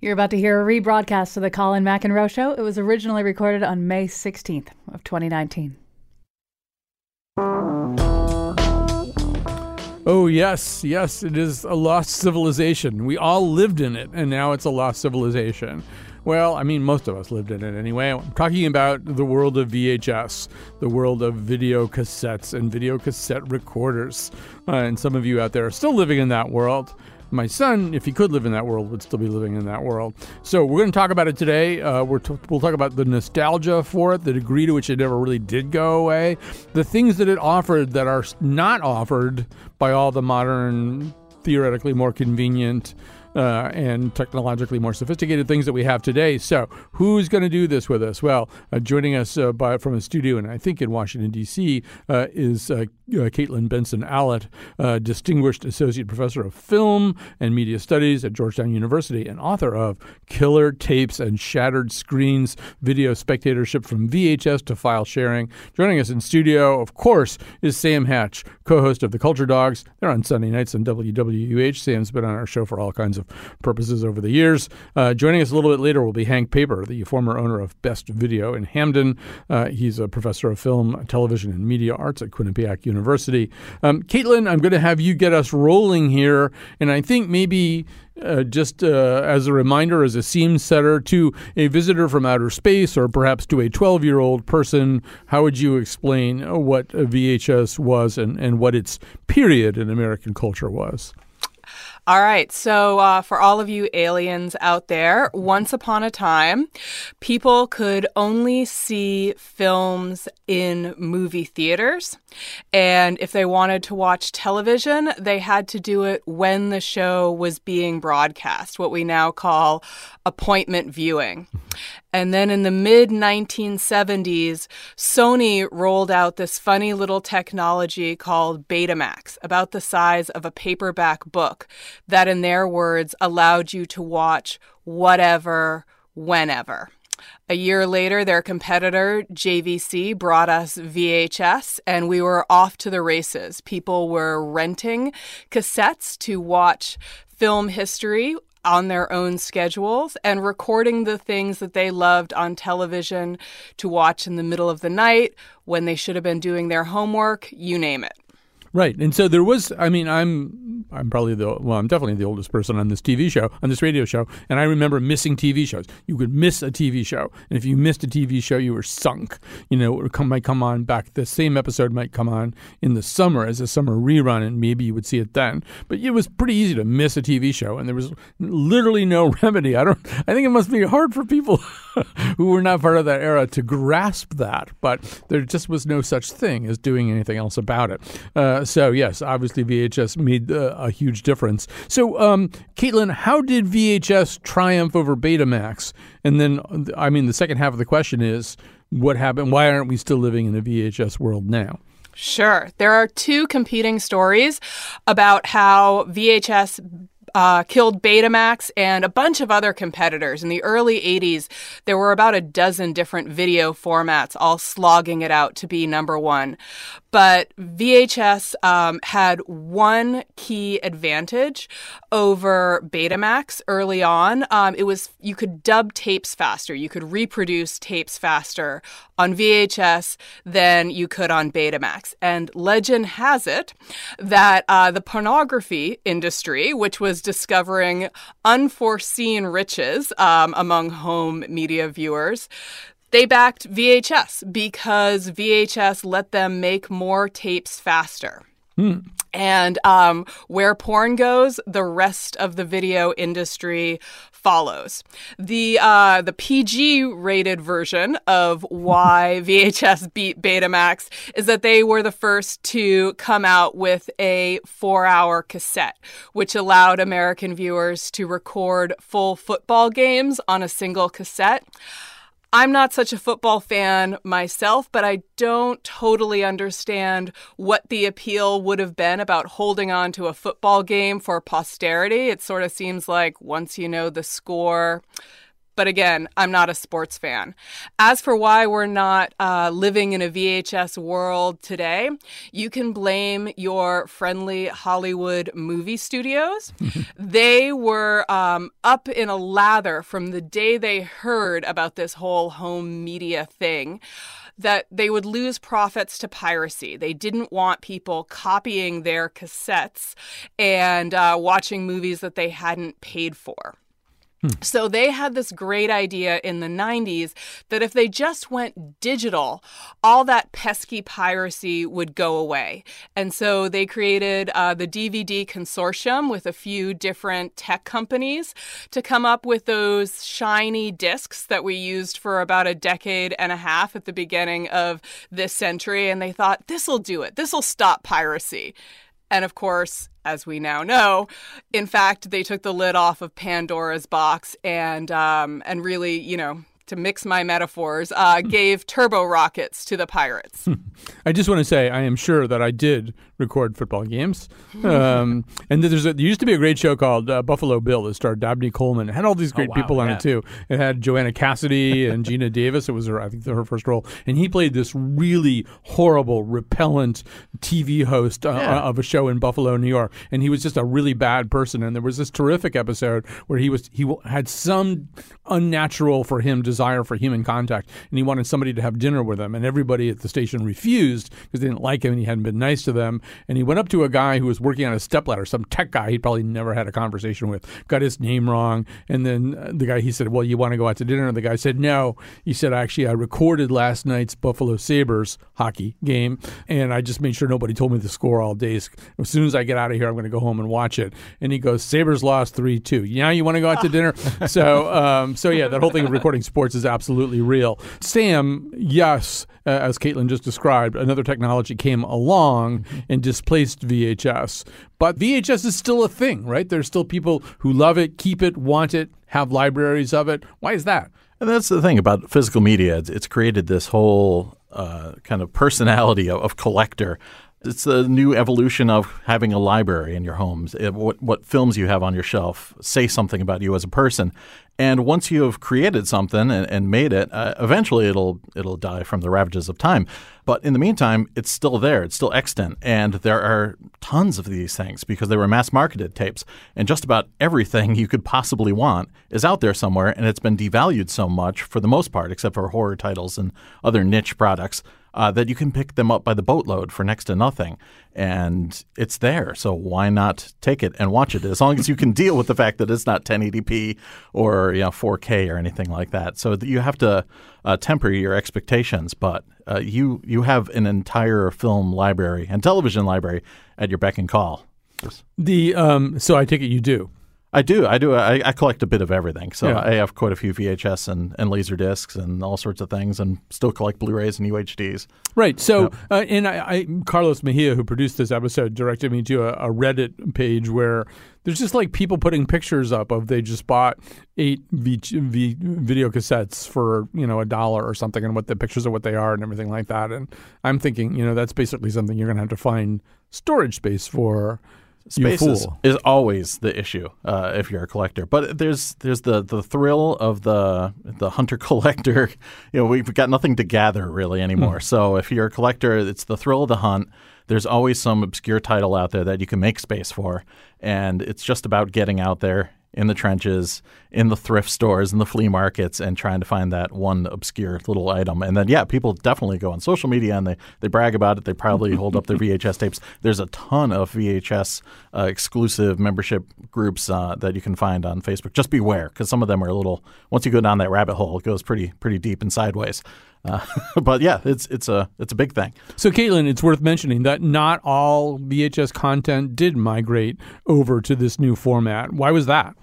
You're about to hear a rebroadcast of the Colin McEnroe Show. It was originally recorded on May 16th of 2019. Oh, yes, yes, it is a lost civilization. We all lived in it, and now it's a lost civilization. Well, I mean, most of us lived in it anyway. I'm talking about the world of VHS, the world of video cassettes and video cassette recorders. Uh, and some of you out there are still living in that world my son, if he could live in that world, would still be living in that world. So we're going to talk about it today. Uh, we're t- we'll talk about the nostalgia for it, the degree to which it never really did go away, the things that it offered that are not offered by all the modern, theoretically more convenient uh, and technologically more sophisticated things that we have today. So, who's going to do this with us? Well, uh, joining us uh, by, from a studio, and I think in Washington, D.C., uh, is uh, uh, Caitlin Benson Allott, Distinguished Associate Professor of Film and Media Studies at Georgetown University and author of Killer Tapes and Shattered Screens Video Spectatorship from VHS to File Sharing. Joining us in studio, of course, is Sam Hatch, co host of The Culture Dogs. They're on Sunday nights on WWUH. Sam's been on our show for all kinds of purposes over the years. Uh, joining us a little bit later will be Hank Paper, the former owner of Best Video in Hamden. Uh, he's a professor of film, television, and media arts at Quinnipiac University. Um, Caitlin, I'm going to have you get us rolling here, and I think maybe. Uh, just uh, as a reminder, as a scene setter to a visitor from outer space, or perhaps to a 12 year old person, how would you explain what VHS was and, and what its period in American culture was? All right. So, uh, for all of you aliens out there, once upon a time, people could only see films in movie theaters. And if they wanted to watch television, they had to do it when the show was being broadcast, what we now call appointment viewing. And then in the mid 1970s, Sony rolled out this funny little technology called Betamax, about the size of a paperback book, that, in their words, allowed you to watch whatever, whenever. A year later, their competitor, JVC, brought us VHS, and we were off to the races. People were renting cassettes to watch film history on their own schedules and recording the things that they loved on television to watch in the middle of the night when they should have been doing their homework, you name it. Right. And so there was I mean I'm I'm probably the well I'm definitely the oldest person on this TV show on this radio show and I remember missing TV shows. You could miss a TV show and if you missed a TV show you were sunk. You know it come, might come on back the same episode might come on in the summer as a summer rerun and maybe you would see it then. But it was pretty easy to miss a TV show and there was literally no remedy. I don't I think it must be hard for people who were not part of that era to grasp that, but there just was no such thing as doing anything else about it. Uh, so yes, obviously VHS made uh, a huge difference. So, um, Caitlin, how did VHS triumph over Betamax? And then, I mean, the second half of the question is, what happened? Why aren't we still living in a VHS world now? Sure. There are two competing stories about how VHS uh, killed Betamax and a bunch of other competitors. In the early 80s, there were about a dozen different video formats all slogging it out to be number one. But VHS um, had one key advantage over Betamax early on. Um, it was you could dub tapes faster, you could reproduce tapes faster on VHS than you could on Betamax. And legend has it that uh, the pornography industry, which was discovering unforeseen riches um, among home media viewers, they backed VHS because VHS let them make more tapes faster. Hmm. And um, where porn goes, the rest of the video industry follows. The uh, the PG rated version of why VHS beat Betamax is that they were the first to come out with a four hour cassette, which allowed American viewers to record full football games on a single cassette. I'm not such a football fan myself, but I don't totally understand what the appeal would have been about holding on to a football game for posterity. It sort of seems like once you know the score, but again, I'm not a sports fan. As for why we're not uh, living in a VHS world today, you can blame your friendly Hollywood movie studios. they were um, up in a lather from the day they heard about this whole home media thing that they would lose profits to piracy. They didn't want people copying their cassettes and uh, watching movies that they hadn't paid for. So they had this great idea in the 90s that if they just went digital, all that pesky piracy would go away. And so they created uh, the DVD consortium with a few different tech companies to come up with those shiny discs that we used for about a decade and a half at the beginning of this century. And they thought, this will do it, this will stop piracy. And of course, as we now know, in fact, they took the lid off of Pandora's box and um, and really, you know, to mix my metaphors, uh, gave turbo rockets to the pirates. I just want to say I am sure that I did record football games. Um, and there's a, there used to be a great show called uh, Buffalo Bill that starred Dabney Coleman. It had all these great oh, wow, people on yeah. it too. It had Joanna Cassidy and Geena Davis. It was her, I think her first role, and he played this really horrible, repellent TV host uh, yeah. of a show in Buffalo, New York. And he was just a really bad person. And there was this terrific episode where he was he had some unnatural for him desire for human contact, and he wanted somebody to have dinner with him, and everybody at the station refused because they didn't like him and he hadn't been nice to them and he went up to a guy who was working on a stepladder, some tech guy he'd probably never had a conversation with, got his name wrong, and then uh, the guy he said, "Well, you want to go out to dinner?" And the guy said, "No." He said, "Actually, I recorded last night's Buffalo Sabres hockey game, and I just made sure nobody told me the score all day. As soon as I get out of here, I'm going to go home and watch it." And he goes, "Sabres lost three two. Now you want to go out to dinner?" so, um, so yeah, that whole thing of recording sports is absolutely real. Sam, yes uh, as Caitlin just described, another technology came along mm-hmm. And displaced VHS. But VHS is still a thing, right? There's still people who love it, keep it, want it, have libraries of it. Why is that? And that's the thing about physical media. It's, created this whole uh, kind of personality of, of collector it's the new evolution of having a library in your homes. It, what, what films you have on your shelf say something about you as a person. And once you have created something and, and made it, uh, eventually it'll it'll die from the ravages of time. But in the meantime, it's still there. It's still extant, and there are tons of these things because they were mass marketed tapes. And just about everything you could possibly want is out there somewhere, and it's been devalued so much for the most part, except for horror titles and other niche products uh, that you can pick them up by the boatload for next to nothing. And it's there. So why not take it and watch it as long as you can deal with the fact that it's not 1080p or you know, 4K or anything like that. So you have to uh, temper your expectations, but uh, you, you have an entire film library and television library at your beck and call. The um, so I take it you do. I do. I do. I, I, collect a bit of everything. So yeah. I have quite a few VHS and, and laser discs and all sorts of things, and still collect Blu-rays and UHDs. Right. So, yeah. uh, and I, I, Carlos Mejia, who produced this episode, directed me to a, a, Reddit page where there's just like people putting pictures up of they just bought eight v, v, video cassettes for you know a dollar or something, and what the pictures of what they are and everything like that. And I'm thinking, you know, that's basically something you're going to have to find storage space for space is, is, always the issue uh, if you're a collector. But there's there's the the thrill of the the hunter collector. You know, we've got nothing to gather really anymore. Mm. So if you're a collector, it's the thrill of the hunt. There's always some obscure title out there that you can make space for, and it's just about getting out there in the trenches, in the thrift stores, in the flea markets, and trying to find that one obscure little item. And then, yeah, people definitely go on social media and they, they brag about it. They probably hold up their VHS tapes. There's a ton of VHS uh, exclusive membership groups uh, that you can find on Facebook. Just beware, because some of them are a little. Once you go down that rabbit hole, it goes pretty pretty deep and sideways. Uh, but yeah, it's it's a it's a big thing. So, Caitlin, it's worth mentioning that not all VHS content did migrate over to this new format. Why was that?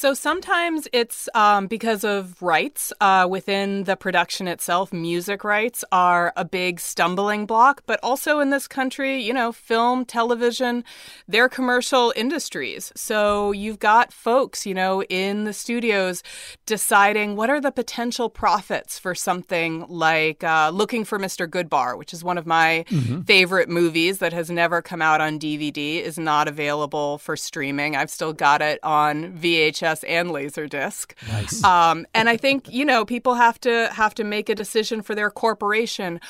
So sometimes it's um, because of rights uh, within the production itself. Music rights are a big stumbling block, but also in this country, you know, film, television, they're commercial industries. So you've got folks, you know, in the studios deciding what are the potential profits for something like uh, Looking for Mr. Goodbar, which is one of my mm-hmm. favorite movies that has never come out on DVD, is not available for streaming. I've still got it on VHS and Laserdisc. Nice. Um, and I think you know people have to have to make a decision for their corporation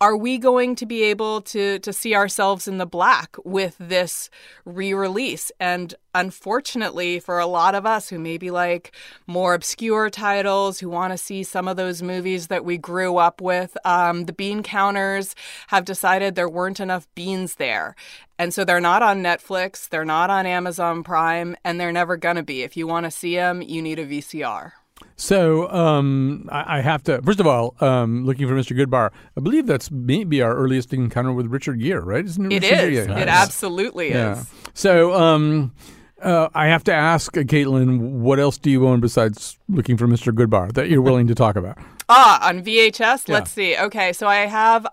are we going to be able to to see ourselves in the black with this re-release? And unfortunately for a lot of us who maybe like more obscure titles who want to see some of those movies that we grew up with um, the bean counters have decided there weren't enough beans there. And so they're not on netflix they're not on amazon prime and they're never going to be. If you want to see them you need a vcr so um, I, I, have to first of all, um, looking for Mr. Goodbar. I believe that's maybe our earliest encounter with Richard Gere, right? Isn't it? It is. It absolutely yeah. is. So um, uh, I have to ask uh, Caitlin, what else do you own besides looking for Mr. Goodbar that you're willing to talk about? Ah, on VHS. Yeah. Let's see. Okay, so I have.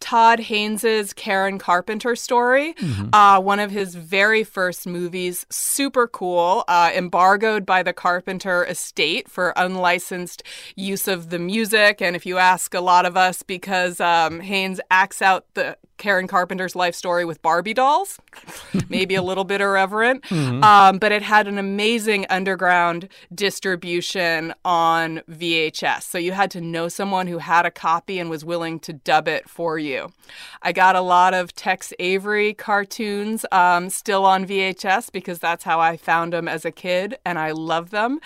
Todd Haynes's Karen Carpenter story, mm-hmm. uh, one of his very first movies. Super cool. Uh, embargoed by the Carpenter estate for unlicensed use of the music. And if you ask a lot of us, because um, Haynes acts out the Karen Carpenter's life story with Barbie dolls, maybe a little bit irreverent. Mm-hmm. Um, but it had an amazing underground distribution on VHS. So you had to know someone who had a copy and was willing to dub it for you. I got a lot of Tex Avery cartoons um, still on VHS because that's how I found them as a kid, and I love them.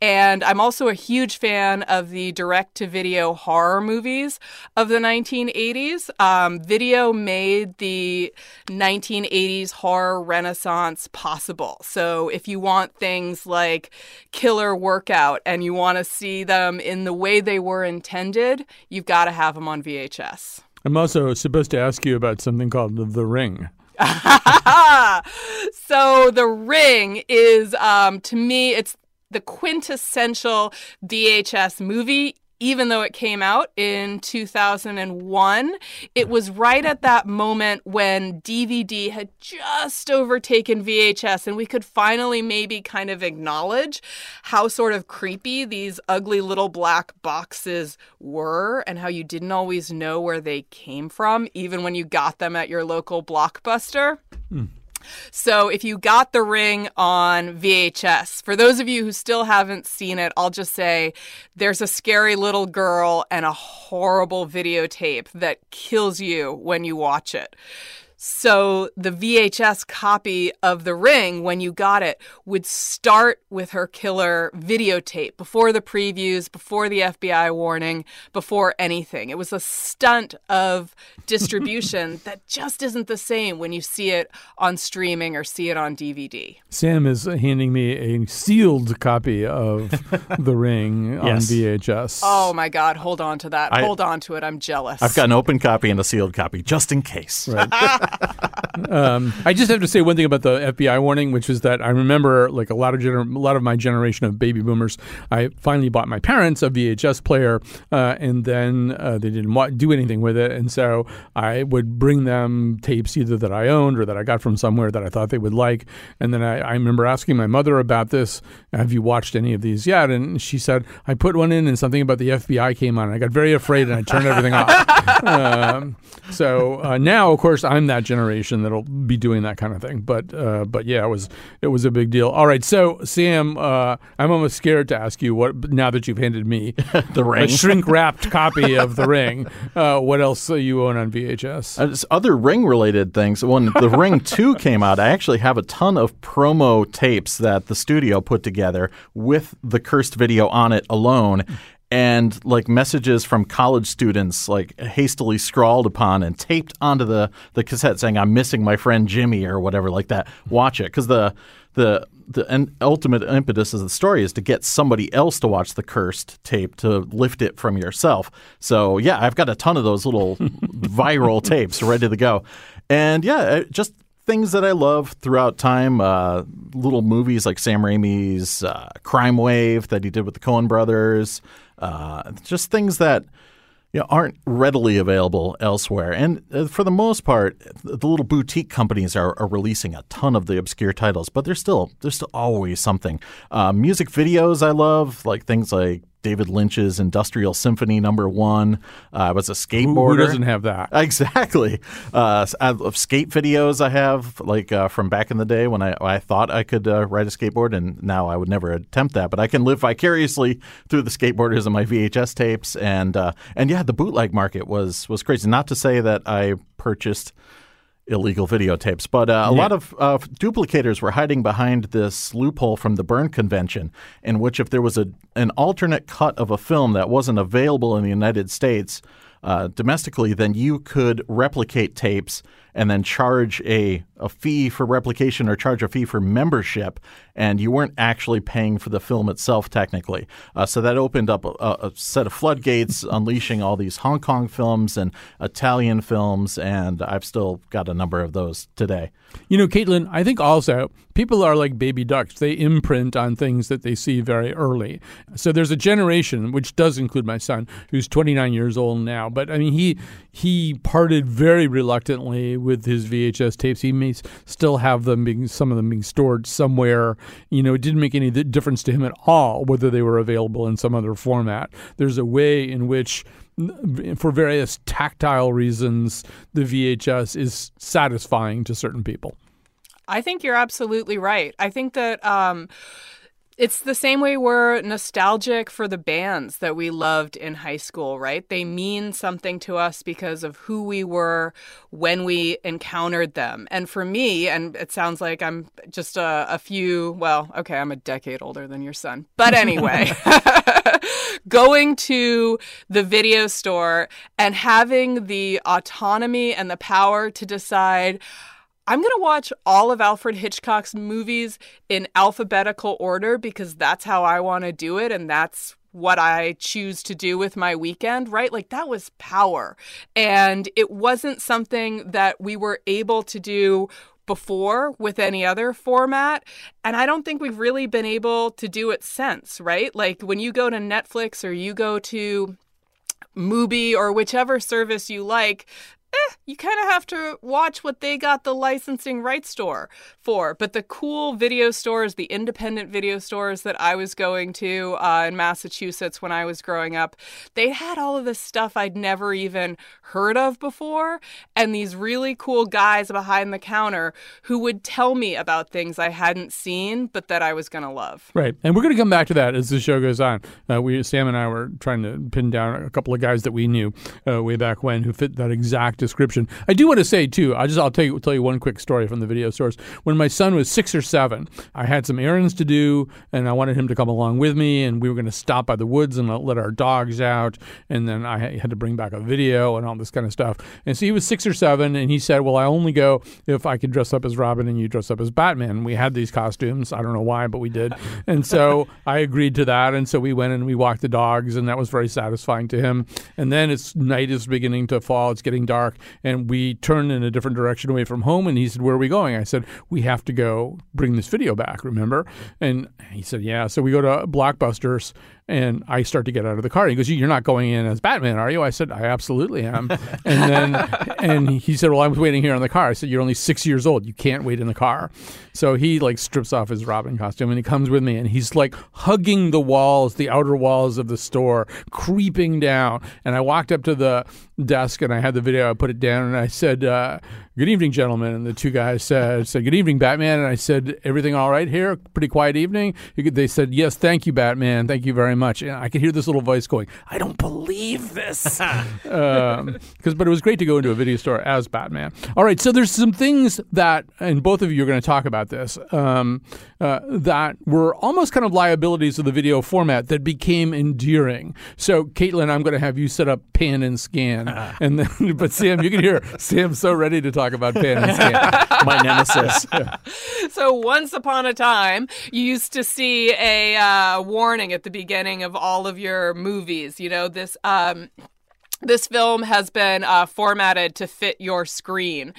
And I'm also a huge fan of the direct to video horror movies of the 1980s. Um, video made the 1980s horror renaissance possible. So if you want things like Killer Workout and you want to see them in the way they were intended, you've got to have them on VHS. I'm also supposed to ask you about something called The Ring. so The Ring is, um, to me, it's the quintessential VHS movie even though it came out in 2001, it was right at that moment when DVD had just overtaken VHS, and we could finally maybe kind of acknowledge how sort of creepy these ugly little black boxes were and how you didn't always know where they came from, even when you got them at your local blockbuster. Mm. So if you got The Ring on VHS, for those of you who still haven't seen it, I'll just say there's a scary little girl and a horrible videotape that kills you when you watch it. So the VHS copy of The Ring, when you got it, would start with her killer videotape before the previews, before the FBI warning, before anything. It was a stunt of distribution that just isn't the same when you see it on streaming or see it on DVD. Sam is handing me a sealed copy of The Ring yes. on VHS. Oh my God, hold on to that. I, hold on to it. I'm jealous. I've got an open copy and a sealed copy just in case. Right. um, I just have to say one thing about the FBI warning, which is that I remember, like a lot of gener- a lot of my generation of baby boomers, I finally bought my parents a VHS player, uh, and then uh, they didn't want, do anything with it, and so I would bring them tapes either that I owned or that I got from somewhere that I thought they would like, and then I, I remember asking my mother about this. Have you watched any of these yet? And she said I put one in, and something about the FBI came on. I got very afraid, and I turned everything off. Um, so uh, now, of course, I'm that generation that'll be doing that kind of thing. But uh, but yeah, it was it was a big deal. All right, so Sam, uh, I'm almost scared to ask you what now that you've handed me the ring, a shrink wrapped copy of the ring. Uh, what else you own on VHS? Uh, other ring related things. When the Ring Two came out, I actually have a ton of promo tapes that the studio put together with the cursed video on it alone and like messages from college students like hastily scrawled upon and taped onto the, the cassette saying i'm missing my friend jimmy or whatever like that. Watch it. Because the the the ultimate impetus of the story is to get somebody else to watch the cursed tape to lift it from yourself. So yeah i've got a ton of those little viral tapes ready to go. And yeah just things that I love throughout time. Uh, little movies like Sam Raimi's uh, Crime Wave that he did with the Coen brothers. Uh, just things that you know, aren't readily available elsewhere. And uh, for the most part, the little boutique companies are, are, releasing a ton of the obscure titles, but there's still there's still always something. Uh, music videos I love, like things like David Lynch's Industrial Symphony Number One. Uh, I was a skateboarder. Who, who doesn't have that? Exactly. Uh, of skate videos I have, like uh, from back in the day when I, I thought I could uh, ride a skateboard, and now I would never attempt that. But I can live vicariously through the skateboarders and my VHS tapes, and uh, and yeah, the bootleg market was was crazy. Not to say that I purchased illegal videotapes. But uh, a yeah. lot of uh, duplicators were hiding behind this loophole from the Berne Convention, in which if there was a an alternate cut of a film that wasn't available in the United States uh, domestically, then you could replicate tapes and then charge a, a fee for replication or charge a fee for membership, and you weren't actually paying for the film itself technically. Uh, so that opened up a, a, set of floodgates, unleashing all these Hong Kong films and Italian films, and I've still got a number of those today. You know, Caitlin, I think also people are like baby ducks. They imprint on things that they see very early. So there's a generation, which does include my son, who's 29 years old now. But I mean, he he parted very reluctantly with his VHS tapes. He may still have them being some of them being stored somewhere. You know, it didn't make any difference to him at all whether they were available in some other format. There's a way in which for various tactile reasons, the VHS is satisfying to certain people. I think you're absolutely right. I think that um, it's the same way we're nostalgic for the bands that we loved in high school, right? They mean something to us because of who we were when we encountered them. And for me, and it sounds like I'm just a, a few, well, okay, I'm a decade older than your son. But anyway, going to the video store and having the autonomy and the power to decide I'm going to watch all of Alfred Hitchcock's movies in alphabetical order because that's how I want to do it and that's what I choose to do with my weekend, right? Like that was power. And it wasn't something that we were able to do before with any other format. And I don't think we've really been able to do it since, right? Like when you go to Netflix or you go to Mubi or whichever service you like, eh, you kind of have to watch what they got the licensing rights store for. But the cool video stores, the independent video stores that I was going to uh, in Massachusetts when I was growing up, they had all of this stuff I'd never even heard of before. And these really cool guys behind the counter who would tell me about things I hadn't seen, but that I was going to love. Right. And we're going to come back to that as the show goes on. Uh, we, Sam and I were trying to pin down a couple of guys that we knew uh, way back when who fit that exact description. I do want to say too. I just I'll tell you tell you one quick story from the video source. When my son was six or seven, I had some errands to do, and I wanted him to come along with me. And we were going to stop by the woods and let our dogs out. And then I had to bring back a video and all this kind of stuff. And so he was six or seven, and he said, "Well, I only go if I could dress up as Robin and you dress up as Batman." We had these costumes. I don't know why, but we did. And so I agreed to that. And so we went and we walked the dogs, and that was very satisfying to him. And then it's night is beginning to fall. It's getting dark, and we turned in a different direction away from home. And he said, Where are we going? I said, We have to go bring this video back, remember? And he said, Yeah. So we go to Blockbusters and I start to get out of the car. He goes, "You're not going in as Batman, are you?" I said, "I absolutely am." and then, and he said, "Well, I was waiting here in the car." I said, "You're only six years old. You can't wait in the car." So he like strips off his Robin costume and he comes with me, and he's like hugging the walls, the outer walls of the store, creeping down. And I walked up to the desk and I had the video. I put it down and I said, uh, "Good evening, gentlemen." And the two guys said, "said Good evening, Batman." And I said, "Everything all right here? Pretty quiet evening." They said, "Yes, thank you, Batman. Thank you very much. And I could hear this little voice going, I don't believe this. um, but it was great to go into a video store as Batman. All right, so there's some things that, and both of you are going to talk about this, um, uh, that were almost kind of liabilities of the video format that became endearing. So, Caitlin, I'm going to have you set up pan and scan. and then, But Sam, you can hear Sam's so ready to talk about pan and scan. My nemesis. Yeah. So, once upon a time, you used to see a uh, warning at the beginning of all of your movies. You know, this. Um, this film has been uh, formatted to fit your screen.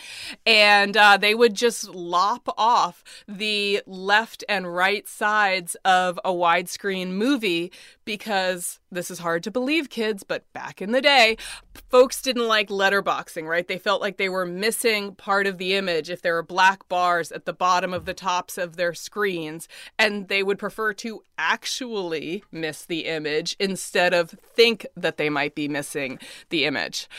And uh, they would just lop off the left and right sides of a widescreen movie because this is hard to believe, kids, but back in the day, folks didn't like letterboxing, right? They felt like they were missing part of the image if there were black bars at the bottom of the tops of their screens, and they would prefer to actually miss the image instead of think that they might be missing the image.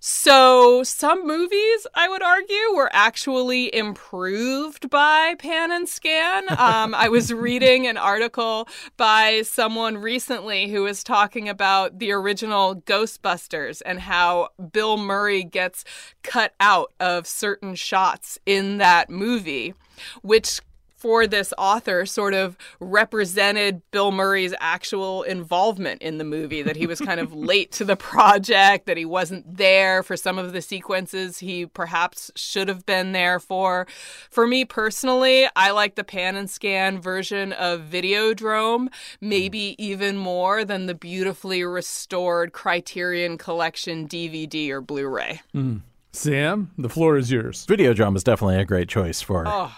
So, some movies, I would argue, were actually improved by pan and scan. Um, I was reading an article by someone recently who was talking about the original Ghostbusters and how Bill Murray gets cut out of certain shots in that movie, which for this author sort of represented Bill Murray's actual involvement in the movie, that he was kind of late to the project, that he wasn't there for some of the sequences he perhaps should have been there for. For me personally, I like the pan and scan version of Videodrome, maybe even more than the beautifully restored Criterion Collection DVD or Blu ray. Mm. Sam, the floor is yours. Videodrome is definitely a great choice for oh.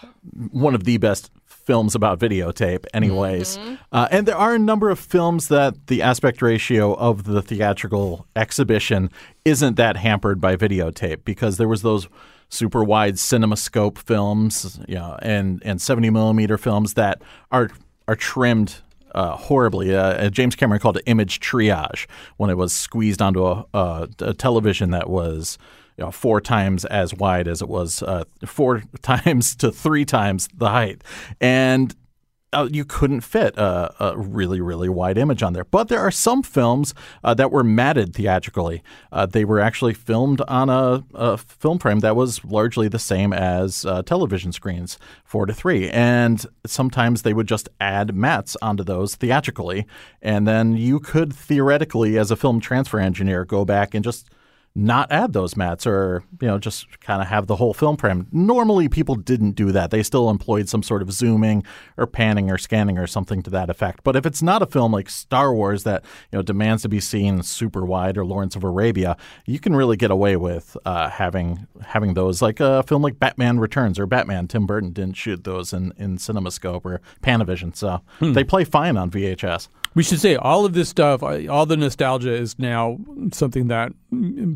one of the best films about videotape, anyways. Mm-hmm. Uh, and there are a number of films that the aspect ratio of the theatrical exhibition isn't that hampered by videotape because there was those super wide cinemascope films, you know, and and 70 millimeter films that are are trimmed uh, horribly. Uh, James Cameron called it image triage when it was squeezed onto a, a, a television that was you know, four times as wide as it was, uh, four times to three times the height, and uh, you couldn't fit a, a, really, really wide image on there. But there are some films uh, that were matted theatrically. Uh, they were actually filmed on a, a, film frame that was largely the same as uh, television screens, four to three. And sometimes they would just add mats onto those theatrically. And then you could theoretically, as a film transfer engineer, go back and just not add those mats or you know just kind of have the whole film frame. Normally people didn't do that. They still employed some sort of zooming or panning or scanning or something to that effect. But if it's not a film like Star Wars that you know demands to be seen super wide or Lawrence of Arabia, you can really get away with uh, having having those like a film like Batman Returns or Batman. Tim Burton didn't shoot those in in CinemaScope or Panavision, so hmm. they play fine on VHS. We should say all of this stuff, all the nostalgia is now something that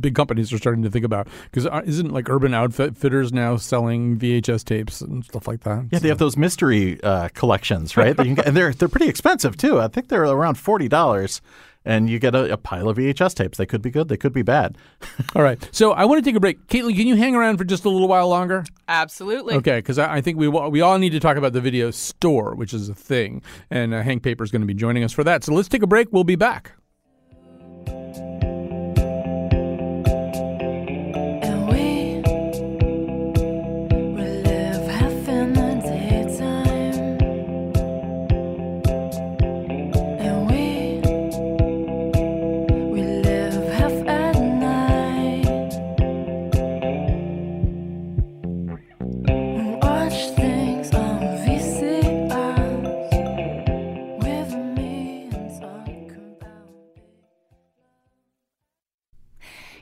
big companies are starting to think about. Because uh, isn't like Urban Outfitters now selling VHS tapes and stuff like that? Yeah, so. they have those mystery uh, collections, right? and they're they're pretty expensive too. I think they're around forty dollars and you get a, a, pile of VHS tapes. They could be good, they could be bad. All right. So I want to take a break. Caitlin, can you hang around for just a little while longer? Absolutely. Okay, because I, I, think we we all need to talk about the video store, which is a thing, and uh, Hank Paper is going to be joining us for that. So let's take a break. We'll be back.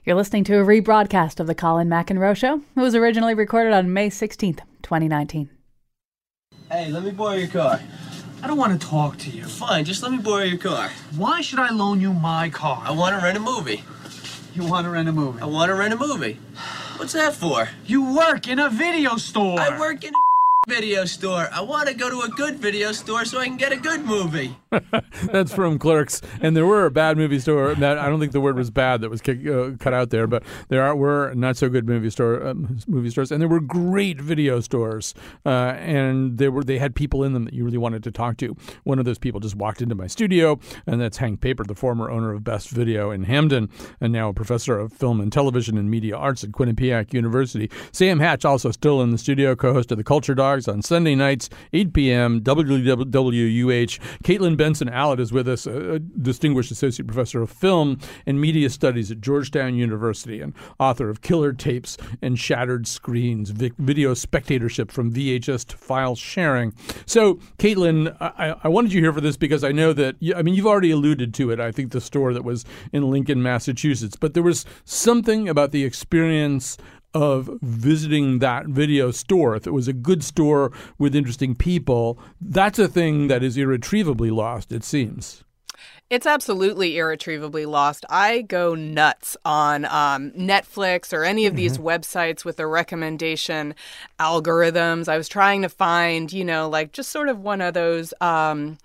You're listening to a rebroadcast of the Colin McEnroe Show. It was originally recorded on May 16th, 2019. Hey, let me borrow your car. I don't want to talk to you. Fine, just let me borrow your car. Why should I loan you my car? I want to rent a movie. You want to rent a movie? I want to rent a movie. What's that for? You work in a video store. I work in a video store. I want to go to a good video store so I can get a good movie. That's from Clerks, and there were bad movie store. That I don't think the word was bad that was kick, uh, cut out there, but there are, were not so good movie store um, movie stores, and there were great video stores, uh, and there were they had people in them that you really wanted to talk to. One of those people just walked into my studio, and that's Hank Paper, the former owner of Best Video in Hamden, and now a professor of film and television and media arts at Quinnipiac University. Sam Hatch also still in the studio, co-host of the Culture Dogs on Sunday nights, 8 p.m., WWUH. Caitlin Benson Allott is with us, a, distinguished associate professor of film and media studies at Georgetown University and author of Killer Tapes and Shattered Screens Video Spectatorship from VHS to File Sharing. So, Caitlin, I, I wanted you here for this because I know that, I mean, you've already alluded to it. I think the store that was in Lincoln, Massachusetts, but there was something about the experience of visiting that video store. If it was a good store with interesting people, that's a thing that is irretrievably lost, it seems. It's absolutely irretrievably lost. I go nuts on um, Netflix or any of these Mm-hmm. websites with the recommendation algorithms. I was trying to find, you know, like just sort of one of those. Um,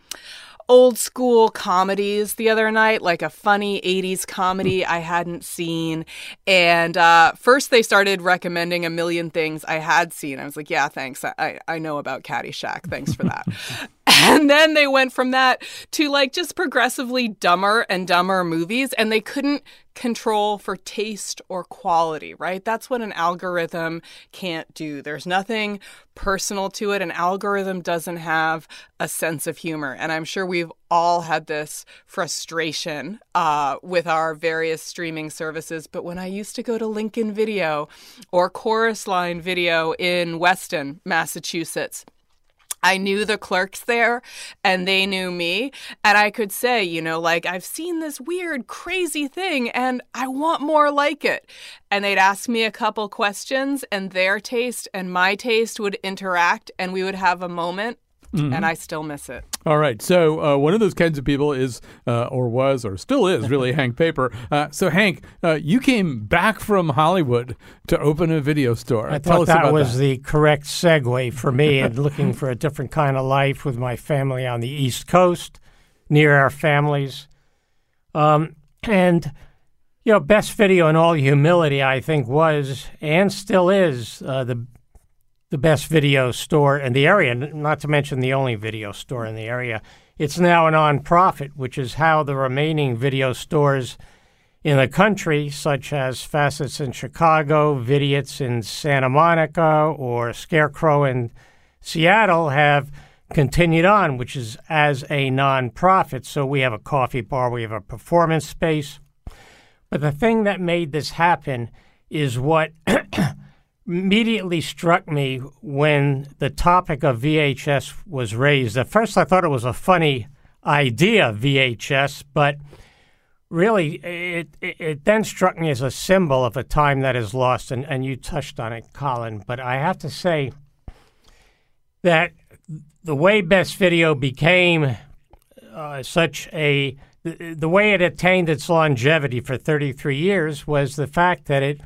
old school comedies the other night, like a funny 80s comedy I hadn't seen. And uh, first they started recommending a million things I had seen. I was like, yeah, thanks. I, I, I know about Caddyshack. Thanks for that. and then they went from that to like just progressively dumber and dumber movies. And they couldn't control for taste or quality, right? That's what an algorithm can't do. There's nothing personal to it. An algorithm doesn't have a sense of humor. And I'm sure we've all had this frustration uh, with our various streaming services. But when I used to go to Lincoln Video or Chorus Line Video in Weston, Massachusetts, I knew the clerks there and they knew me. And I could say, you know, like, I've seen this weird, crazy thing and I want more like it. And they'd ask me a couple questions and their taste and my taste would interact and we would have a moment. Mm-hmm. And I still miss it. All right. So uh, one of those kinds of people is, uh, or was, or still is, really Hank Paper. Uh, so Hank, uh, you came back from Hollywood to open a video store. I Tell thought that was that. the correct segue for me and looking for a different kind of life with my family on the East Coast, near our families. Um, and, you know, best video in all humility, I think, was and still is uh, the the best video store in the area, not to mention the only video store in the area. It's now a nonprofit, which is how the remaining video stores in the country, such as Facets in Chicago, Vidiots in Santa Monica, or Scarecrow in Seattle, have continued on, which is as a nonprofit. So we have a coffee bar, we have a performance space. But the thing that made this happen is what immediately struck me when the topic of VHS was raised. At first, I thought it was a funny idea, VHS, but really, it, it, it then struck me as a symbol of a time that is lost, and, and you touched on it, Colin. But I have to say that the way Best Video became uh, such a the, the way it attained its longevity for 33 years was the fact that it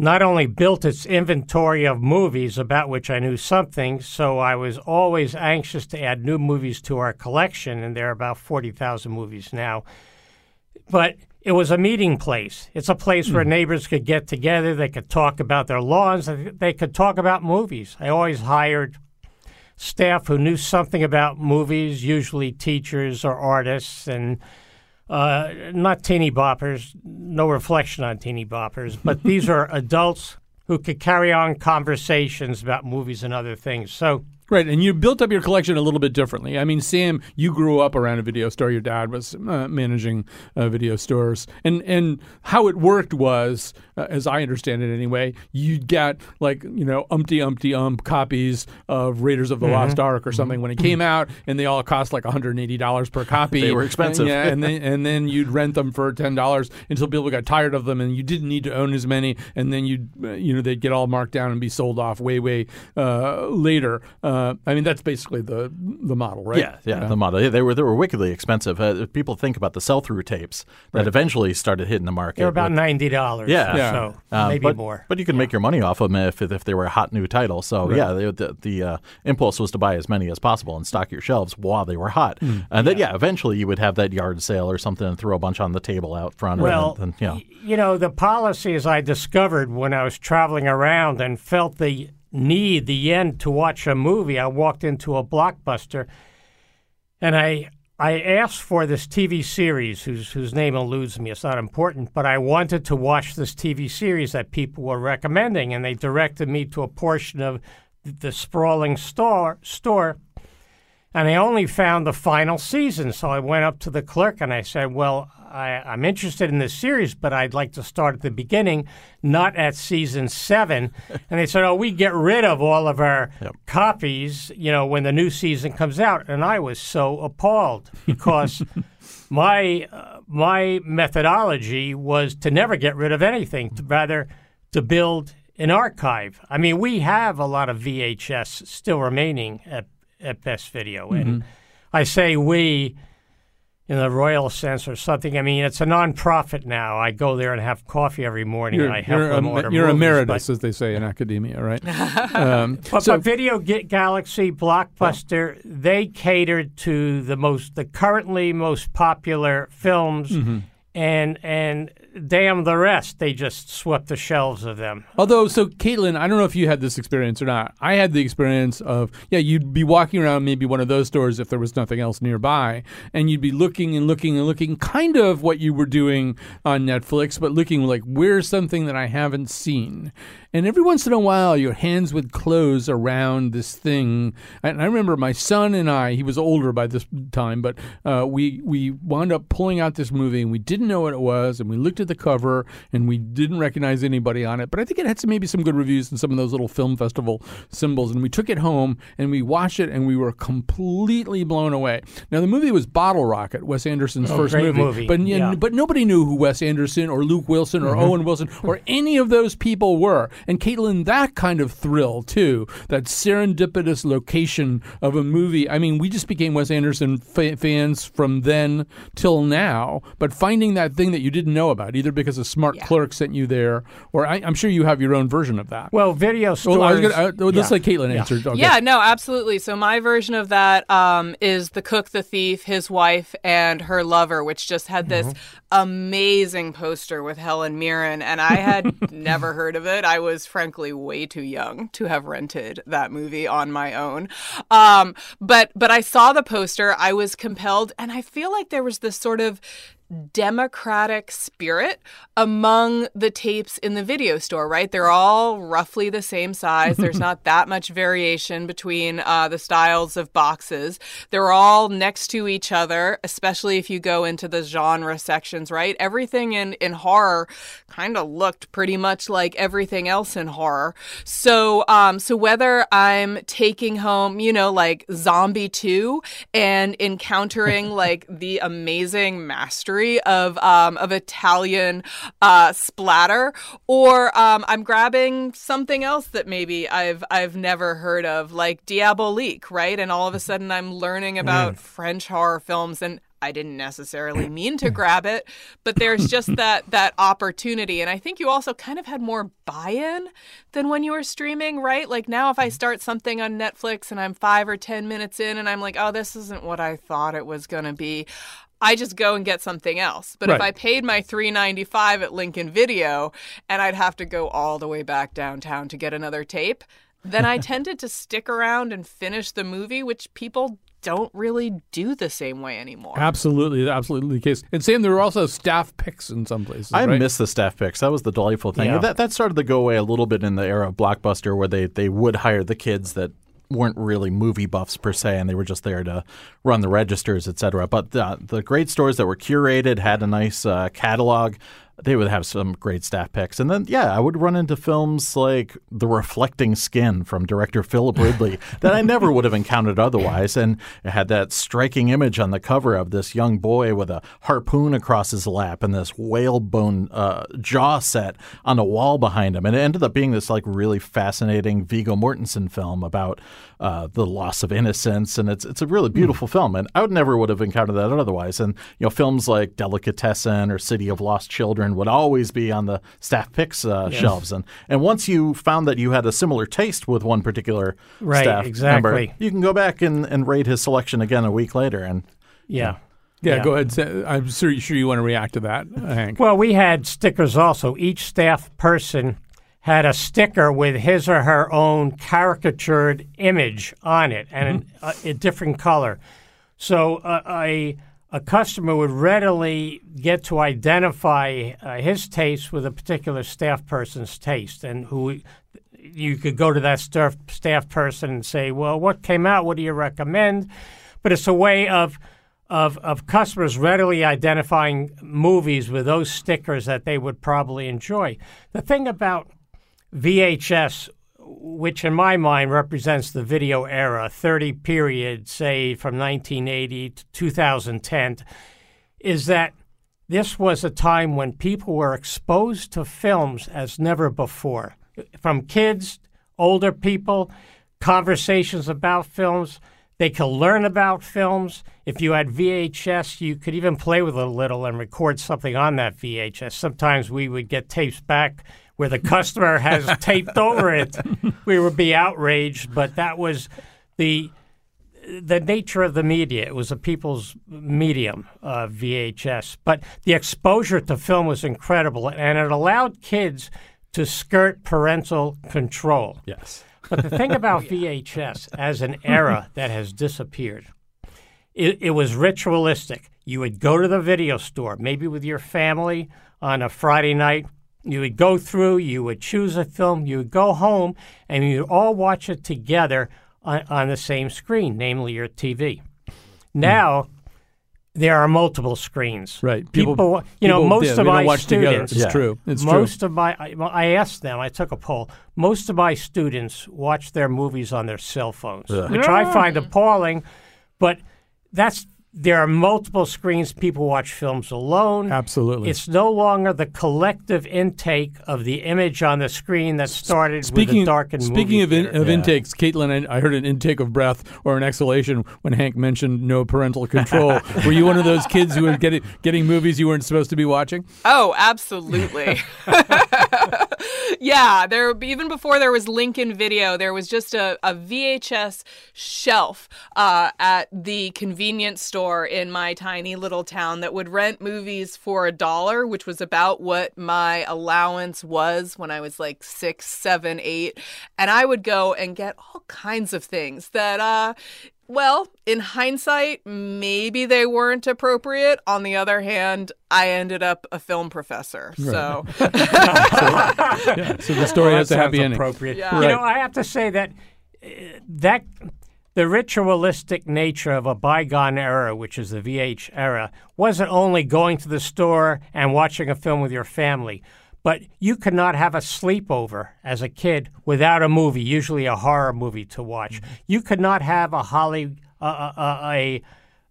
not only built its inventory of movies about which I knew something, so I was always anxious to add new movies to our collection, and there are about 40,000 movies now. But it was a meeting place. It's a place where hmm. neighbors could get together, they could talk about their lawns, they could talk about movies. I always hired staff who knew something about movies, usually teachers or artists, and uh, not teeny boppers, no reflection on teeny boppers, but these are adults who could carry on conversations about movies and other things. So Right, and you built up your collection a little bit differently. I mean, Sam, you grew up around a video store. Your dad was uh, managing uh, video stores, and and how it worked was, uh, as I understand it anyway, you'd get like you know umpty umpty ump copies of Raiders of the Lost Ark or something when it came out, and they all cost like 180 dollars per copy. They were expensive. And, yeah, and then and then you'd rent them for ten dollars until people got tired of them, and you didn't need to own as many, and then you'd uh, you know they'd get all marked down and be sold off way way uh, later. Uh, I mean, that's basically the the model, right? Yeah, yeah, the model. Yeah, They were they were wickedly expensive. Uh, people think about the sell-through tapes that eventually started hitting the market. they're about with- ninety dollars. Yeah. Yeah. so um, maybe but, more. But you could make your money off of them if if they were a hot new title. So yeah, they, the the uh, impulse was to buy as many as possible and stock your shelves while they were hot. Hmm. and then yeah, eventually you would have that yard sale or something and throw a bunch on the table out front. Well, and, and, you know, y- you know, the policies I discovered when I was traveling around and felt the need, the end to watch a movie. I walked into a blockbuster and I I asked for this TV series whose whose name eludes me. It's not important, but I wanted to watch this TV series that people were recommending, and they directed me to a portion of the sprawling store store. And I only found the final season. So I went up to the clerk and I said, "Well, I, I'm interested in this series, but I'd like to start at the beginning, not at season seven. and they said, "Oh, we get rid of all of our copies, you know, when the new season comes out." And I was so appalled because my uh, my methodology was to never get rid of anything, to rather to build an archive. I mean, we have a lot of VHS still remaining at at Best Video, and I say we in the royal sense or something. I mean, it's a nonprofit now. I go there and have coffee every morning, You're, and I help you're, them em- order you're movies, emeritus, but- as they say in academia, right? um, But, so, but Video Ga- Galaxy, Blockbuster, they catered to the most, the currently most popular films, Mm-hmm. And and damn the rest, they just swept the shelves of them. Although, so Caitlin, I don't know if you had this experience or not. I had the experience of, yeah, you'd be walking around maybe one of those stores if there was nothing else nearby, and you'd be looking and looking and looking, kind of what you were doing on Netflix, but looking like, where's something that I haven't seen? And every once in a while, your hands would close around this thing. And I remember my son and I, he was older by this time, but uh, we, we wound up pulling out this movie and we didn't know what it was. And we looked at the cover and we didn't recognize anybody on it. But I think it had some, maybe some good reviews and some of those little film festival symbols. And we took it home and we watched it and we were completely blown away. Now, the movie was Bottle Rocket, Wes Anderson's Oh, first movie. movie. But, Yeah. but nobody knew who Wes Anderson or Luke Wilson or Owen Wilson or any of those people were. And Caitlin, that kind of thrill too, that serendipitous location of a movie. I mean, we just became Wes Anderson fa- fans from then till now. But finding that thing that you didn't know about, either because a smart clerk sent you there, or I, I'm sure you have your own version of that. Well, video stores. Well, I was gonna, I, well, let's yeah. let Caitlin Yeah. answer. Okay. Yeah, no, absolutely. So my version of that um, is the cook, the thief, his wife, and her lover, which just had this amazing poster with Helen Mirren, and I had never heard of it. I was frankly way too young to have rented that movie on my own. Um, but but I saw the poster, I was compelled, and I feel like there was this sort of democratic spirit among the tapes in the video store, right? They're all roughly the same size. There's not that much variation between uh, the styles of boxes. They're all next to each other, especially if you go into the genre sections, right? Everything in, in horror kind of looked pretty much like everything else in horror. So, um, so whether I'm taking home, you know, like Zombie 2 and encountering like the amazing mastery of um, of Italian uh, splatter, or um, I'm grabbing something else that maybe I've I've never heard of, like Diabolique, right? And all of a sudden I'm learning about French horror films and. I didn't necessarily mean to grab it, but there's just that that opportunity, and I think you also kind of had more buy-in than when you were streaming, right? Like now, if I start something on Netflix and I'm five or ten minutes in, and I'm like, oh, this isn't what I thought it was going to be, I just go and get something else. But if I paid my three ninety five at Lincoln Video and I'd have to go all the way back downtown to get another tape, then I tended to stick around and finish the movie, which people don't really do the same way anymore. Absolutely, absolutely the case. And Sam, there were also staff picks in some places. I right? miss the staff picks. That was the delightful thing. Yeah. That that started to go away a little bit in the era of Blockbuster, where they they would hire the kids that weren't really movie buffs per se, and they were just there to run the registers, et cetera. But the, the great stores that were curated had a nice uh, catalog. They would have some great staff picks. And then, yeah, I would run into films like The Reflecting Skin from director Philip Ridley that I never would have encountered otherwise. And it had that striking image on the cover of this young boy with a harpoon across his lap and this whalebone uh, jaw set on a wall behind him. And it ended up being this like really fascinating Viggo Mortensen film about uh, the loss of innocence. And it's, it's a really beautiful film. And I would never would have encountered that otherwise. And, you know, films like Delicatessen or City of Lost Children would always be on the staff picks uh, shelves. And, and once you found that you had a similar taste with one particular Right, staff exactly. member, you can go back and, and rate his selection again a week later. And Yeah. Yeah, Yeah. go ahead. I'm sure, sure you want to react to that, Hank. Well, we had stickers also. Each staff person had a sticker with his or her own caricatured image on it and a, a different color. So uh, a a customer would readily get to identify uh, his taste with a particular staff person's taste, and who you could go to that staff staff person and say, "Well, what came out? What do you recommend?" but it's a way of of of customers readily identifying movies with those stickers that they would probably enjoy. The thing about VHS, which in my mind represents the video era, 30 period, say from 1980 to 2010, is that this was a time when people were exposed to films as never before. From kids, older people, conversations about films. They could learn about films. If you had VHS, you could even play with it a little and record something on that VHS. Sometimes we would get tapes back where the customer has taped over it. We would be outraged, but that was the the nature of the media. It was a people's medium, uh, VHS. But the exposure to film was incredible, and it allowed kids to skirt parental control. Yes. But the thing about VHS as an era that has disappeared, it, it was ritualistic. You would go to the video store, maybe with your family on a Friday night. You would go through, you would choose a film, you would go home, and you would all watch it together on, on the same screen, namely your TV. Hmm. Now, there are multiple screens. Right. People, People- you know, people- most yeah, of my watch together. students. It's true. It's true. most of my, I, I asked them. I took a poll. Most of my students watch their movies on their cell phones, which I find appalling. But that's there are multiple screens. People watch films alone. Absolutely. It's no longer the collective intake of the image on the screen that started with Speaking, the darkened speaking movie of, in, theater. of intakes, Caitlin, I, I heard an intake of breath or an exhalation when Hank mentioned no parental control. Were you one of those kids who were getting getting movies you weren't supposed to be watching? Oh, absolutely. yeah, there even before there was Lincoln Video, there was just a, a VHS shelf uh, at the convenience store in my tiny little town that would rent movies for a dollar, which was about what my allowance was when I was like six, seven, eight, and I would go and get all kinds of things that. Uh, well, in hindsight, maybe they weren't appropriate. On the other hand, I ended up a film professor. So Yeah, so the story Well, has that a happy sounds ending. appropriate. Yeah. You know, I have to say that uh, that the ritualistic nature of a bygone era, which is the VH era, wasn't only going to the store and watching a film with your family, but you could not have a sleepover as a kid without a movie, usually a horror movie to watch. You could not have a holly uh, uh, a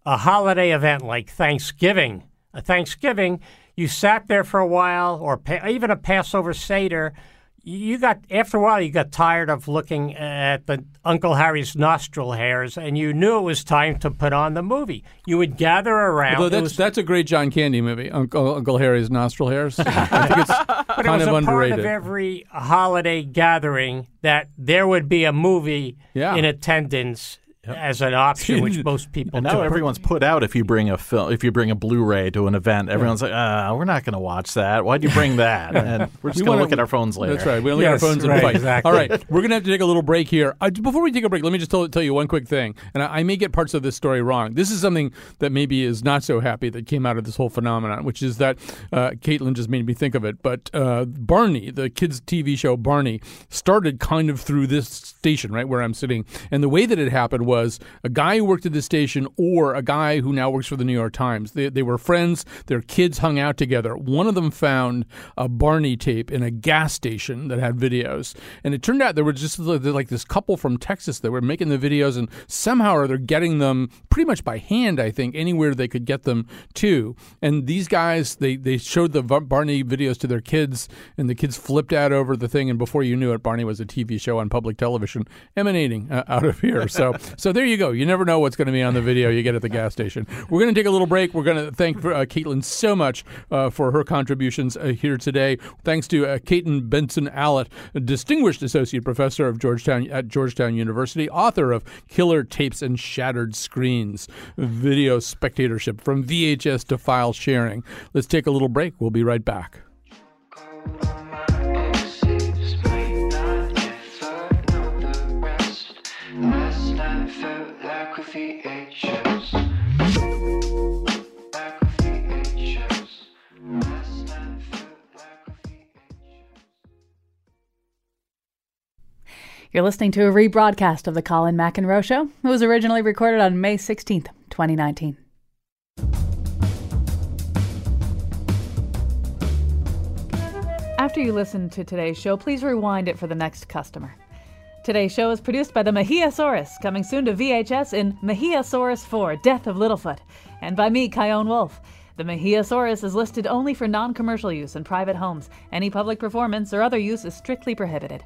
a holiday event like Thanksgiving. A Thanksgiving, you sat there for a while, or pa- even a Passover Seder. You got after a while, you got tired of looking at the Uncle Harry's nostril hairs, and you knew it was time to put on the movie. You would gather around. Although that's was- that's a great John Candy movie, Uncle Uncle Harry's nostril hairs. I think it's but it was of a underrated. part of every holiday gathering that there would be a movie Yeah. in attendance as an option, which most people And now took. everyone's put out if you bring a film, if you bring a Blu-ray to an event, everyone's like, "Ah, we're not going to watch that. Why'd you bring that?" And we're just We going wanna- look at our phones later. That's right. We only Yes, got our phones and right, fight. exactly. All right, we're gonna have to take a little break here. Uh, before we take a break, let me just tell, tell you one quick thing, and I, I may get parts of this story wrong. This is something that maybe is not so happy that came out of this whole phenomenon, which is that uh, Caitlin just made me think of it. But uh, Barney, the kids' TV show Barney, started kind of through this station right where I'm sitting, and the way that it happened was a guy who worked at the station or a guy who now works for the New York Times. They, they were friends. Their kids hung out together. One of them found a Barney tape in a gas station that had videos, and it turned out there were just like this couple from Texas that were making the videos, and somehow or they're getting them pretty much by hand. I think anywhere they could get them to. And these guys, they they showed the Barney videos to their kids, and the kids flipped out over the thing, and before you knew it, Barney was a TV show on public television emanating uh, out of here. So so there you go. You never know what's going to be on the video you get at the gas station. We're going to take a little break. We're going to thank uh, Caitlin so much uh, for her contributions uh, here today. Thanks to uh, Caitlin Benson Allott, distinguished associate professor of Georgetown at Georgetown University, author of Killer Tapes and Shattered Screens, video spectatorship from VHS to file sharing. Let's take a little break. We'll be right back. You're listening to a rebroadcast of the Colin McEnroe Show. It was originally recorded on May 16th, 2019. After you listen to today's show, please rewind it for the next customer. Today's show is produced by the Mejiasaurus, coming soon to VHS in Mejiasaurus 4 Death of Littlefoot, and by me, Chion Wolf. The Mejiasaurus is listed only for non commercial use in private homes. Any public performance or other use is strictly prohibited.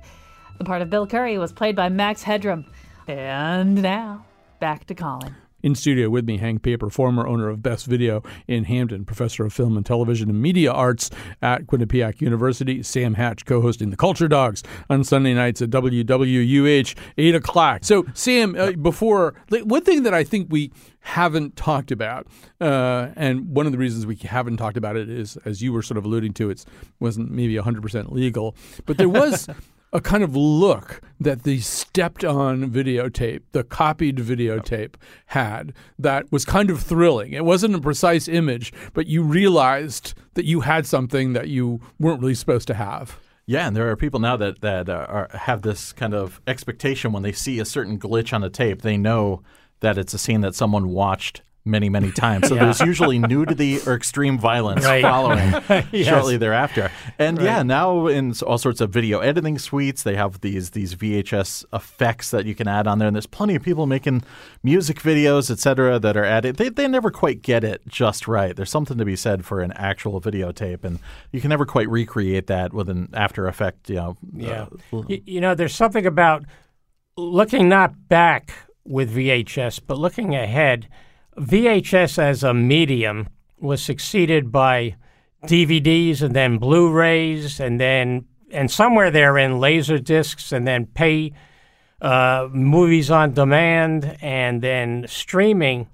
The part of Bill Curry was played by Max Headroom. And now, back to Colin. In studio with me, Hank Paper, former owner of Best Video in Hamden, professor of film and television and media arts at Quinnipiac University. Sam Hatch, co hosting The Culture Dogs on Sunday nights at WWUH, 8 o'clock. So, Sam, uh, before, one thing that I think we haven't talked about, uh, and one of the reasons we haven't talked about it is, as you were sort of alluding to, it wasn't maybe 100% legal, but there was. a kind of look that the stepped on videotape, the copied videotape had that was kind of thrilling. It wasn't a precise image, but you realized that you had something that you weren't really supposed to have. Yeah, and there are people now that that uh, are, have this kind of expectation when they see a certain glitch on the tape, they know that it's a scene that someone watched many, many times. So yeah. there's usually nudity or extreme violence right. following yes. shortly thereafter. And right. yeah, now in all sorts of video editing suites, they have these these VHS effects that you can add on there. And there's plenty of people making music videos, et cetera, that are added. They, they never quite get it just right. There's something to be said for an actual videotape, and you can never quite recreate that with an After Effect. You know, yeah. Uh, you, you know, there's something about looking not back with VHS, but looking ahead VHS as a medium was succeeded by DVDs and then Blu-rays and then and somewhere there in laser discs and then pay uh, movies on demand and then streaming.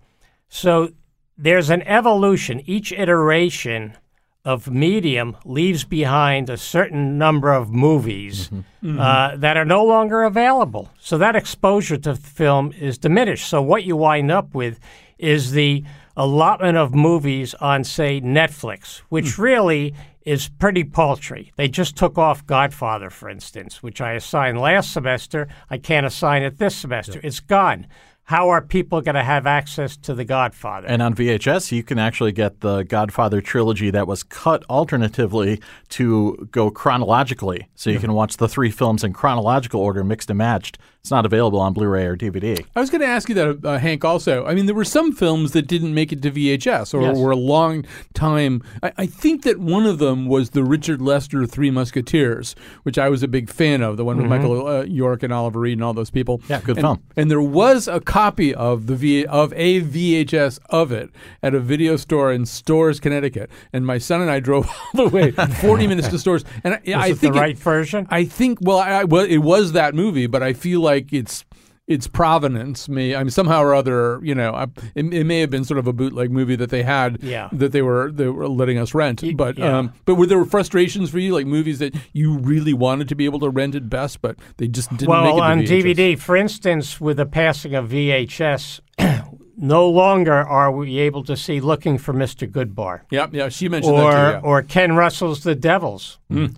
So there's an evolution. Each iteration of medium leaves behind a certain number of movies mm-hmm. Mm-hmm. Uh, that are no longer available. So that exposure to film is diminished. So what you wind up with is the allotment of movies on, say, Netflix, which mm. really is pretty paltry. They just took off Godfather, for instance, which I assigned last semester. I can't assign it this semester. Yeah. It's gone how are people going to have access to The Godfather? And on VHS, you can actually get the Godfather trilogy that was cut alternatively to go chronologically. So you can watch the three films in chronological order, mixed and matched. It's not available on Blu ray or DVD. I was going to ask you that, uh, Hank, also. I mean, there were some films that didn't make it to VHS or yes. were a long time. I, I, think that one of them was the Richard Lester Three Musketeers, which I was a big fan of, the one with mm-hmm. Michael uh, York and Oliver Reed and all those people. Yeah, good and, film. And there was a copy of the v- of a VHS of it at a video store in Storrs, Connecticut, and my son and I drove all the way 40 minutes to Storrs, And I, I think the right it, version. I think well, I, well, it was that movie, but I feel like it's its provenance may I mean somehow or other you know it, it, may have been sort of a bootleg movie that they had yeah. that they were they were letting us rent but yeah. um, but were there frustrations for you like movies that you really wanted to be able to rent at best but they just didn't well make it on. DVD for instance with the passing of VHS no longer are we able to see looking for Mr. Goodbar yeah yeah she mentioned or that too, yeah. or Ken Russell's The Devils mm.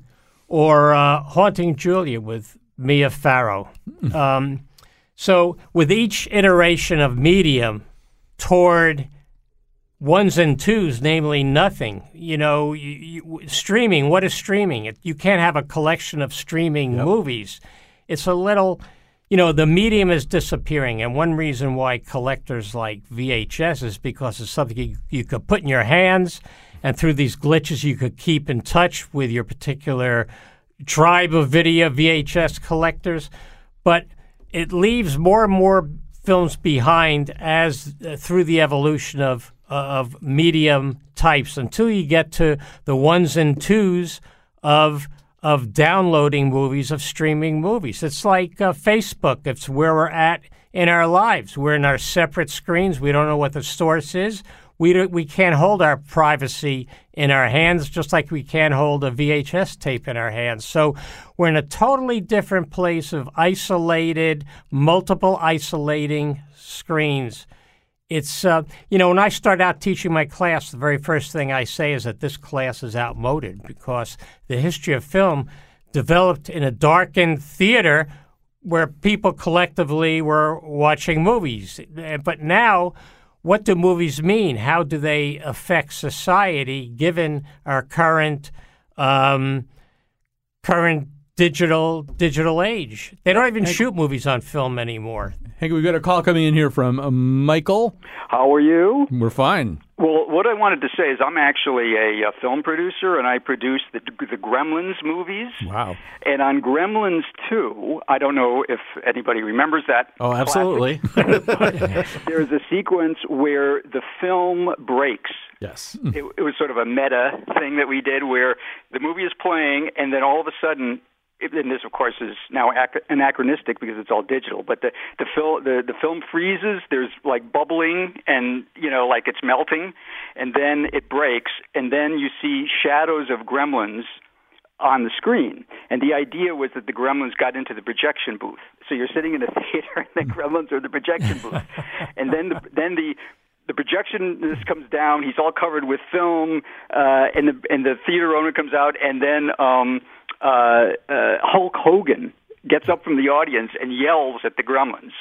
or uh, Haunting Julia with Mia Farrow um, so, with each iteration of medium toward ones and twos, namely nothing, you know, you, you, streaming, what is streaming? It, you can't have a collection of streaming yep. movies. It's a little, you know, the medium is disappearing. And one reason why collectors like VHS is because it's something you, you could put in your hands, and through these glitches, you could keep in touch with your particular tribe of video VHS collectors. But it leaves more and more films behind as uh, through the evolution of uh, of medium types until you get to the ones and twos of of downloading movies of streaming movies. It's like uh, Facebook. It's where we're at in our lives. We're in our separate screens. We don't know what the source is we we can't hold our privacy in our hands just like we can't hold a VHS tape in our hands. So we're in a totally different place of isolated, multiple isolating screens. It's uh, you know when I start out teaching my class, the very first thing I say is that this class is outmoded because the history of film developed in a darkened theater where people collectively were watching movies. Uh, But now, what do movies mean? How do they affect society given our current um, current digital digital age? They don't even shoot movies on film anymore. Hey, we've got a call coming in here from uh, Michael. How are you? We're fine. Well, what I wanted to say is I'm actually a, uh film producer, and I produce the, the Gremlins movies. Wow. And on Gremlins 2, I don't know if anybody remembers that. Oh, absolutely. There's a sequence where the film breaks. yes. It, it was sort of a meta thing that we did where the movie is playing, and then all of a sudden, it- and this of course is now anachronistic because it's all digital. But the the film the the film freezes. There's like bubbling, and you know like it's melting, and then it breaks, and then you see shadows of gremlins on the screen. And the idea was that the gremlins got into the projection booth. So you're sitting in a theater and the gremlins are in the projection booth. and then the then the the projection this comes down, he's all covered with film, uh and the and the theater owner comes out and then um uh, uh Hulk Hogan gets up from the audience and yells at the gremlins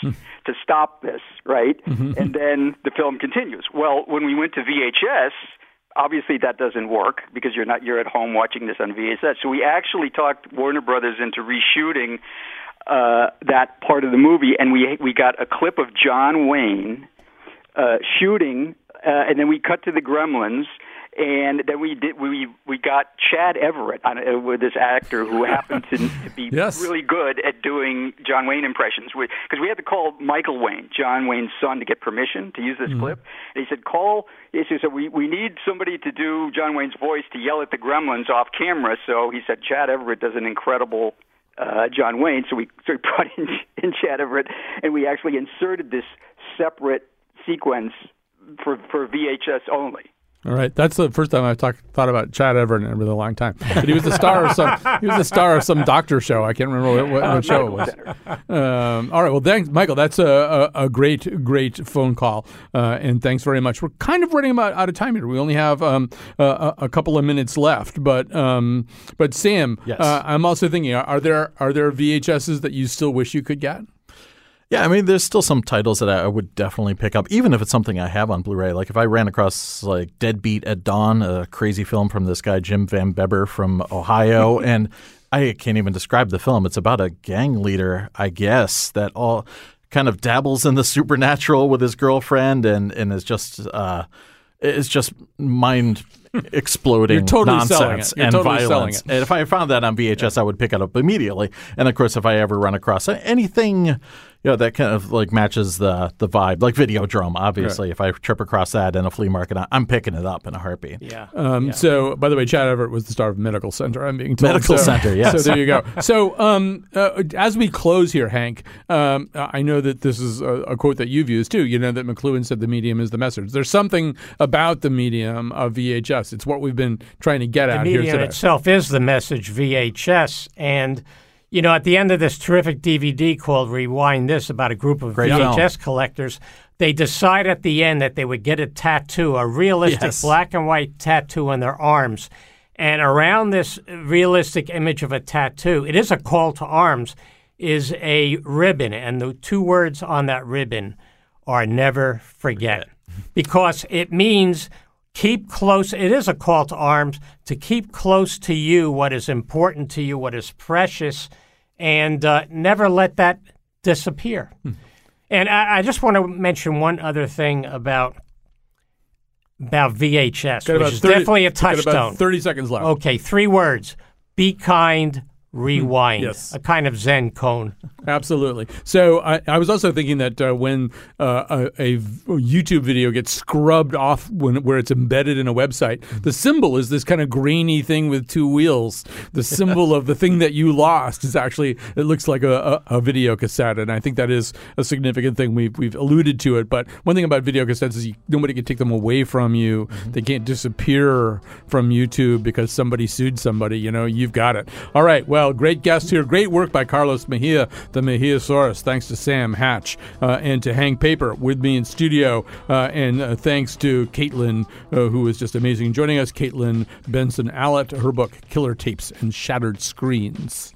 to stop this, right? And then the film continues. Well, when we went to VHS, obviously that doesn't work because you're not you're at home watching this on VHS. So we actually talked Warner Brothers into reshooting uh, that part of the movie, and we we got a clip of John Wayne uh, shooting, uh, and then we cut to the Gremlins. And then we did. We we got Chad Everett on, uh, with this actor who happened to, to be Yes. really good at doing John Wayne impressions. Because we had to call Michael Wayne, John Wayne's son, to get permission to use this clip. And he said, "Call." He said, "We we need somebody to do John Wayne's voice to yell at the Gremlins off camera." So he said, "Chad Everett does an incredible." Uh, John Wayne, so we, so we brought in, in Chad Everett, and we actually inserted this separate sequence for for VHS only. All right, that's the first time I've talked thought about Chad Everett in a really long time. But he was the star of some he was the star of some doctor show. I can't remember what, what, what show it was. Um, all right, well, thanks, Michael. That's a, a, a great great phone call, uh, and thanks very much. We're kind of running about out of time here. We only have um, a, a couple of minutes left, but um, but Sam, Yes. uh, I'm also thinking: are there are there VHSs that you still wish you could get? Yeah, I mean, there's still some titles that I would definitely pick up, even if it's something I have on Blu-ray. Like if I ran across like Deadbeat at Dawn, a crazy film from this guy Jim Van Bebber from Ohio, and I can't even describe the film. It's about a gang leader, I guess, that all kind of dabbles in the supernatural with his girlfriend, and and is just uh, is just mind exploding You're totally nonsense and totally violence. And if I found that on VHS, I would pick it up immediately. And of course, if I ever run across anything, you know, that kind of like matches the the vibe, like Videodrome, obviously, if I trip across that in a flea market, I- I'm picking it up in a heartbeat. Yeah. Um, So, by the way, Chad Everett was the star of Medical Center. I'm being told. Medical So- Center, yes. So there you go. So, um, uh, as we close here, Hank, um, I know that this is a, a quote that you've used too. You know that McLuhan said the medium is the message. There's something about the medium of VHS. It's what we've been trying to get the at here medium today. itself is the message VHS. And, you know, at the end of this terrific DVD called Rewind This about a group of Great VHS collectors, they decide at the end that they would get a tattoo, a realistic Yes. black and white tattoo on their arms. And around this realistic image of a tattoo, it is a call to arms, is a ribbon. And the two words on that ribbon are never forget. Because it means keep close. It is a call to arms to keep close to you what is important to you, what is precious, and uh, never let that disappear. And I, I just want to mention one other thing about about VHS, Got which about is 30 definitely a touchstone. Thirty seconds left. Okay, three words: be kind, rewind. Yes. A kind of Zen koan. Absolutely. So I, I was also thinking that uh, when uh, a, a YouTube video gets scrubbed off when where it's embedded in a website, the symbol is this kind of grainy thing with two wheels. The symbol of the thing that you lost is actually it looks like a, a, a video cassette, and I think that is a significant thing. We've we've alluded to it, but one thing about video cassettes is you, nobody can take them away from you. They can't disappear from YouTube because somebody sued somebody. You know, you've got it. All right. Well, great guest here. Great work by Carlos Mejia, the Mejiasaurus. Thanks to Sam Hatch uh, and to Hank Paper with me in studio. Uh, and uh, thanks to Caitlin, uh, who was just amazing joining us. Caitlin Benson Allott, her book, Killer Tapes and Shattered Screens.